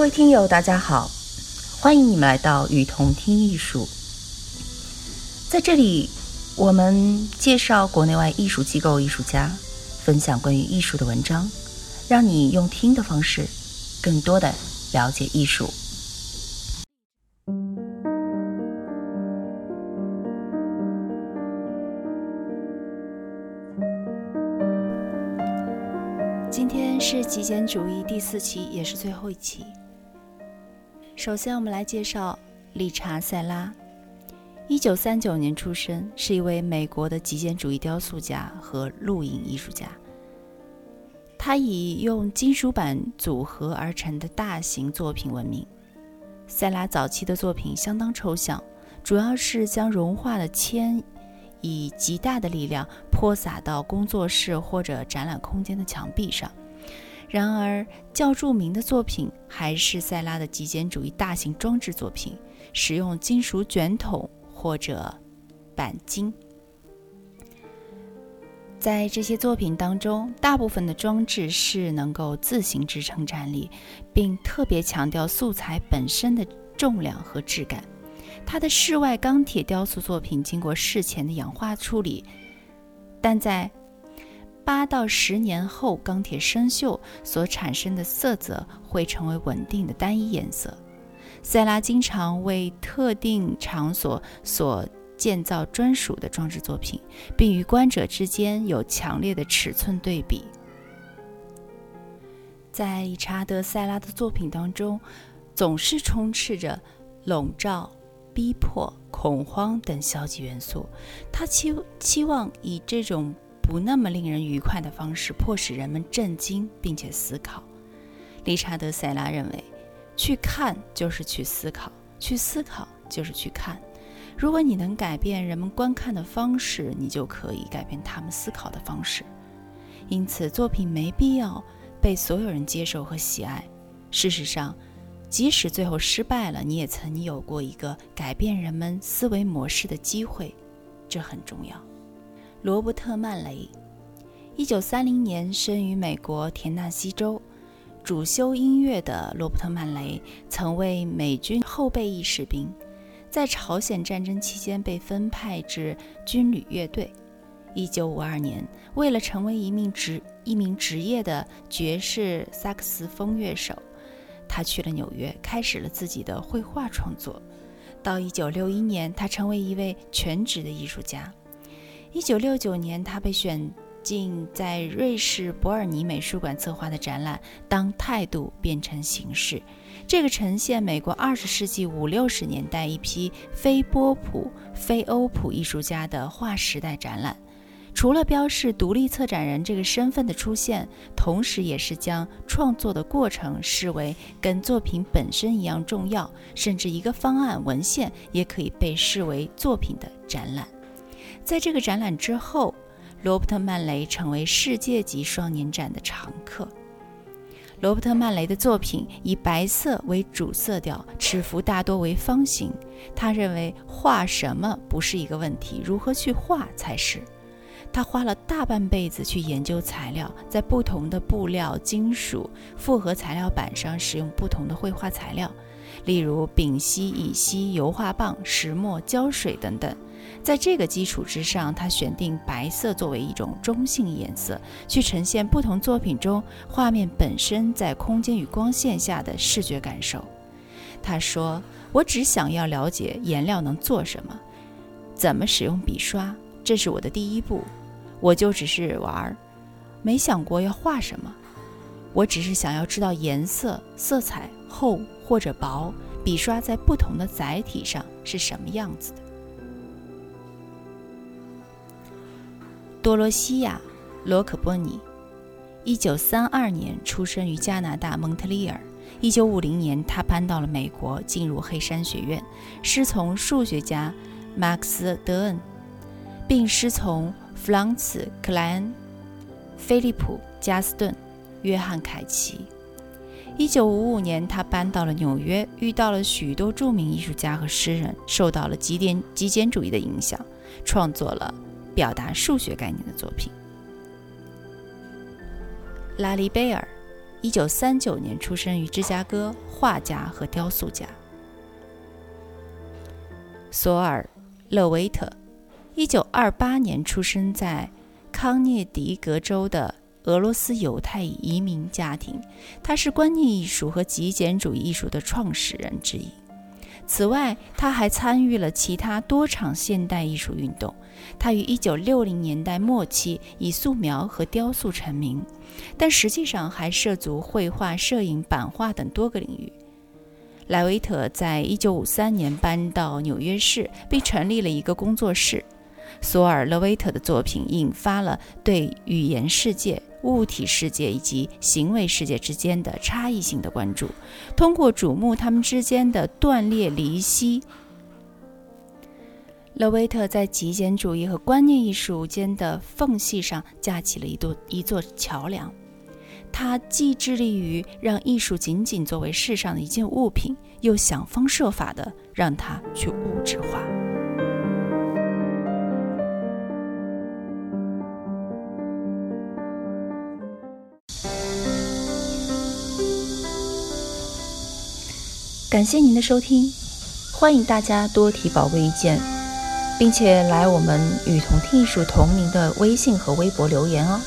各位听友，大家好，欢迎你们来到雨桐听艺术。在这里，我们介绍国内外艺术机构、艺术家，分享关于艺术的文章，让你用听的方式，更多的了解艺术。今天是极简主义第四期，也是最后一期。首先，我们来介绍理查·塞拉。一九三九年出生，是一位美国的极简主义雕塑家和录影艺术家。他以用金属板组合而成的大型作品闻名。塞拉早期的作品相当抽象，主要是将融化的铅。以极大的力量泼洒到工作室或者展览空间的墙壁上。然而，较著名的作品还是塞拉的极简主义大型装置作品，使用金属卷筒或者钣金。在这些作品当中，大部分的装置是能够自行支撑站立，并特别强调素材本身的重量和质感。他的室外钢铁雕塑作品经过事前的氧化处理，但在八到十年后，钢铁生锈所产生的色泽会成为稳定的单一颜色。塞拉经常为特定场所所建造专属的装置作品，并与观者之间有强烈的尺寸对比。在理查德·塞拉的作品当中，总是充斥着笼罩。逼迫、恐慌等消极元素，他期期望以这种不那么令人愉快的方式，迫使人们震惊并且思考。理查德·塞拉认为，去看就是去思考，去思考就是去看。如果你能改变人们观看的方式，你就可以改变他们思考的方式。因此，作品没必要被所有人接受和喜爱。事实上，即使最后失败了，你也曾有过一个改变人们思维模式的机会，这很重要。罗伯特·曼雷，一九三零年生于美国田纳西州，主修音乐的罗伯特·曼雷曾为美军后备役士兵，在朝鲜战争期间被分派至军旅乐队。一九五二年，为了成为一名职一名职业的爵士萨克斯风乐手。他去了纽约，开始了自己的绘画创作。到1961年，他成为一位全职的艺术家。1969年，他被选进在瑞士伯尔尼美术馆策划的展览《当态度变成形式》，这个呈现美国20世纪五六十年代一批非波普、非欧普艺术家的划时代展览。除了标示独立策展人这个身份的出现，同时也是将创作的过程视为跟作品本身一样重要，甚至一个方案文献也可以被视为作品的展览。在这个展览之后，罗伯特·曼雷成为世界级双年展的常客。罗伯特·曼雷的作品以白色为主色调，尺幅大多为方形。他认为画什么不是一个问题，如何去画才是。他花了大半辈子去研究材料，在不同的布料、金属、复合材料板上使用不同的绘画材料，例如丙烯、乙烯、油画棒、石墨、胶水等等。在这个基础之上，他选定白色作为一种中性颜色，去呈现不同作品中画面本身在空间与光线下的视觉感受。他说：“我只想要了解颜料能做什么，怎么使用笔刷，这是我的第一步。”我就只是玩儿，没想过要画什么。我只是想要知道颜色、色彩厚或者薄，笔刷在不同的载体上是什么样子的。多罗西亚·罗可波尼，一九三二年出生于加拿大蒙特利尔。一九五零年，他搬到了美国，进入黑山学院，师从数学家马克思·德恩，并师从。弗朗茨·克莱恩、菲利普·加斯顿、约翰·凯奇。一九五五年，他搬到了纽约，遇到了许多著名艺术家和诗人，受到了极简极简主义的影响，创作了表达数学概念的作品。拉里·贝尔，一九三九年出生于芝加哥，画家和雕塑家。索尔·勒维特，一九二八年出生在康涅狄格州的俄罗斯犹太移民家庭，他是观念艺术和极简主义艺术的创始人之一。此外，他还参与了其他多场现代艺术运动。他于1960年代末期以素描和雕塑成名，但实际上还涉足绘画、摄影、版画等多个领域。莱维特在1953年搬到纽约市，并成立了一个工作室。索尔·勒维特的作品引发了对语言世界。物体世界以及行为世界之间的差异性的关注，通过瞩目他们之间的断裂离析，勒维特在极简主义和观念艺术间的缝隙上架起了一座一座桥梁。他既致力于让艺术仅仅作为世上的一件物品，又想方设法的让它去物质化。感谢您的收听，欢迎大家多提宝贵意见，并且来我们与同听艺术同名的微信和微博留言哦。